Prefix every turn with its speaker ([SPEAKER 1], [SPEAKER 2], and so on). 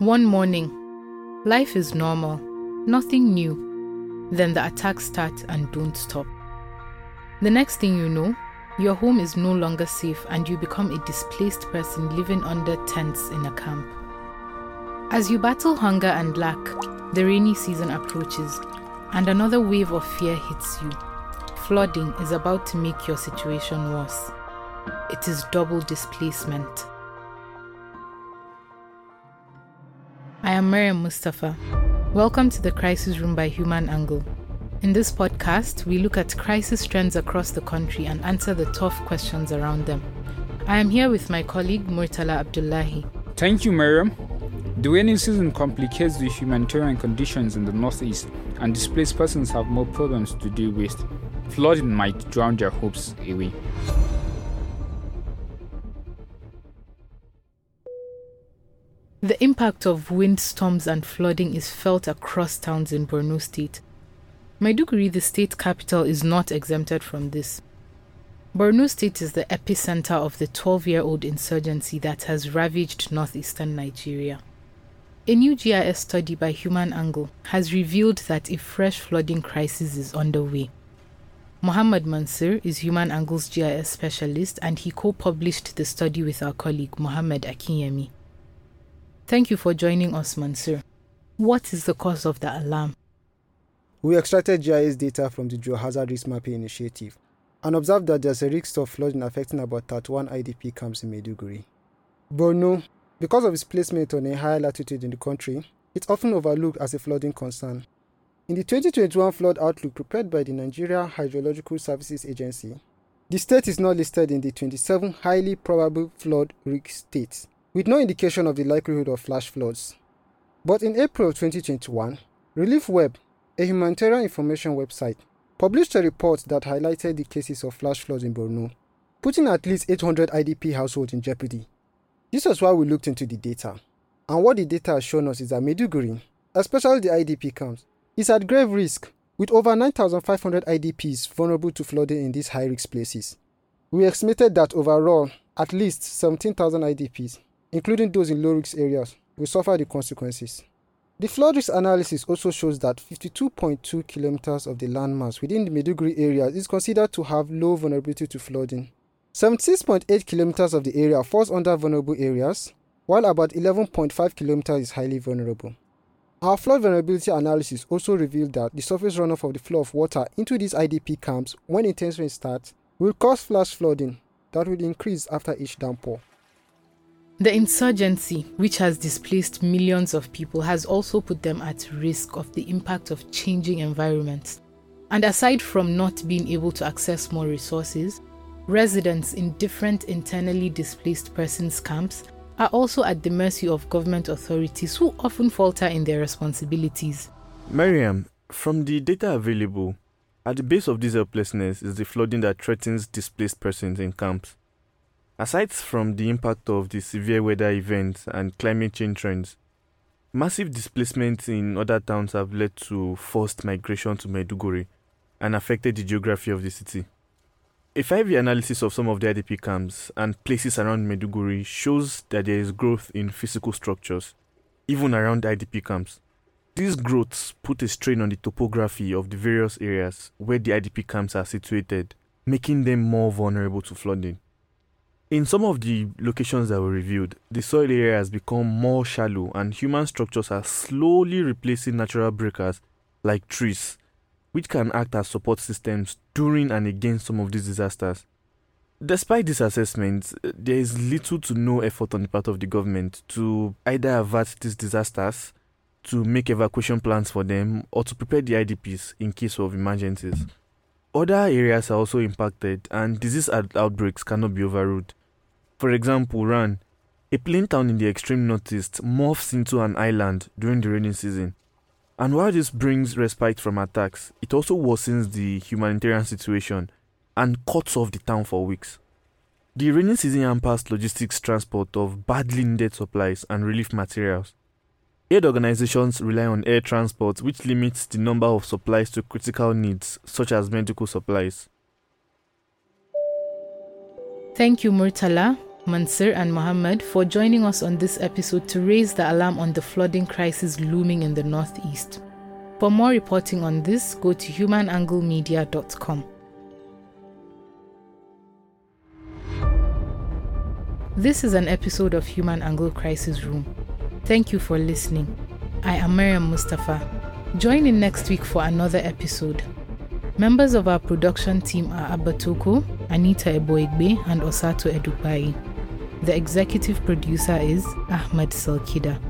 [SPEAKER 1] One morning, life is normal, nothing new. Then the attacks start and don't stop. The next thing you know, your home is no longer safe and you become a displaced person living under tents in a camp. As you battle hunger and lack, the rainy season approaches and another wave of fear hits you. Flooding is about to make your situation worse. It is double displacement. I am Maryam Mustapha. Welcome to the Crisis Room by Human Angle. In this podcast, we look at crisis trends across the country and answer the tough questions around them. I am here with my colleague Murtala Abdullahi.
[SPEAKER 2] Thank you, Maryam. The rainy season complicates the humanitarian conditions in the northeast, and displaced persons have more problems to deal with. Flooding might drown their hopes away.
[SPEAKER 1] The impact of windstorms and flooding is felt across towns in Borno State. Maiduguri, the state capital, is not exempted from this. Borno State is the epicenter of the 12 year old insurgency that has ravaged northeastern Nigeria. A new GIS study by Human Angle has revealed that a fresh flooding crisis is underway. Muhammed Mansir is Human Angle's GIS specialist and he co published the study with our colleague Muhammed Akinyemi. Thank you for joining us, Mansir. What is the cause of the alarm?
[SPEAKER 3] We extracted GIS data from the Geohazard Risk Mapping Initiative and observed that there's a risk of flooding affecting about 31 IDP camps in Maiduguri. Borno, because of its placement on a higher latitude in the country, it's often overlooked as a flooding concern. In the 2021 flood outlook prepared by the Nigeria Hydrological Services Agency, the state is not listed in the 27 highly probable flood risk states with no indication of the likelihood of flash floods. But in April 2021, ReliefWeb, a humanitarian information website, published a report that highlighted the cases of flash floods in Borno, putting at least 800 IDP households in jeopardy. This was why we looked into the data. And what the data has shown us is that Maiduguri, especially the IDP camps, is at grave risk, with over 9,500 IDPs vulnerable to flooding in these high risk places. We estimated that overall, at least 17,000 IDPs including those in low risk areas, will suffer the consequences. The flood risk analysis also shows that 52.2 kilometers of the landmass within the Maiduguri area is considered to have low vulnerability to flooding. 76.8 kilometers of the area falls under vulnerable areas, while about 11.5 kilometers is highly vulnerable. Our flood vulnerability analysis also revealed that the surface runoff of the flow of water into these IDP camps when intense rain starts will cause flash flooding that will increase after each downpour.
[SPEAKER 1] The insurgency, which has displaced millions of people, has also put them at risk of the impact of changing environments. And aside from not being able to access more resources, residents in different internally displaced persons camps are also at the mercy of government authorities who often falter in their responsibilities.
[SPEAKER 4] Maryam, from the data available, at the base of this helplessness is the flooding that threatens displaced persons in camps. Aside from the impact of the severe weather events and climate change trends, massive displacements in other towns have led to forced migration to Maiduguri and affected the geography of the city. A five year analysis of some of the IDP camps and places around Maiduguri shows that there is growth in physical structures, even around IDP camps. These growths put a strain on the topography of the various areas where the IDP camps are situated, making them more vulnerable to flooding. In some of the locations that were reviewed, the soil area has become more shallow and human structures are slowly replacing natural breakers like trees, which can act as support systems during and against some of these disasters. Despite these assessments, there is little to no effort on the part of the government to either avert these disasters, to make evacuation plans for them, or to prepare the IDPs in case of emergencies. Other areas are also impacted, and disease outbreaks cannot be overruled. For example, Rann, a plain town in the extreme northeast, morphs into an island during the rainy season. And while this brings respite from attacks, it also worsens the humanitarian situation and cuts off the town for weeks. The rainy season hampers logistics transport of badly needed supplies and relief materials. Aid organizations rely on air transport, which limits the number of supplies to critical needs, such as medical supplies.
[SPEAKER 1] Thank you, Murtala. Mansir, and Muhammed for joining us on this episode to raise the alarm on the flooding crisis looming in the Northeast. For more reporting on this, go to humananglemedia.com. This is an episode of Human Angle Crisis Room. Thank you for listening. I am Maryam Mustapha. Join in next week for another episode. Members of our production team are Abba Toko, Anita Eboigbe, and Osato Edokpayi. The executive producer is Ahmad Salkida.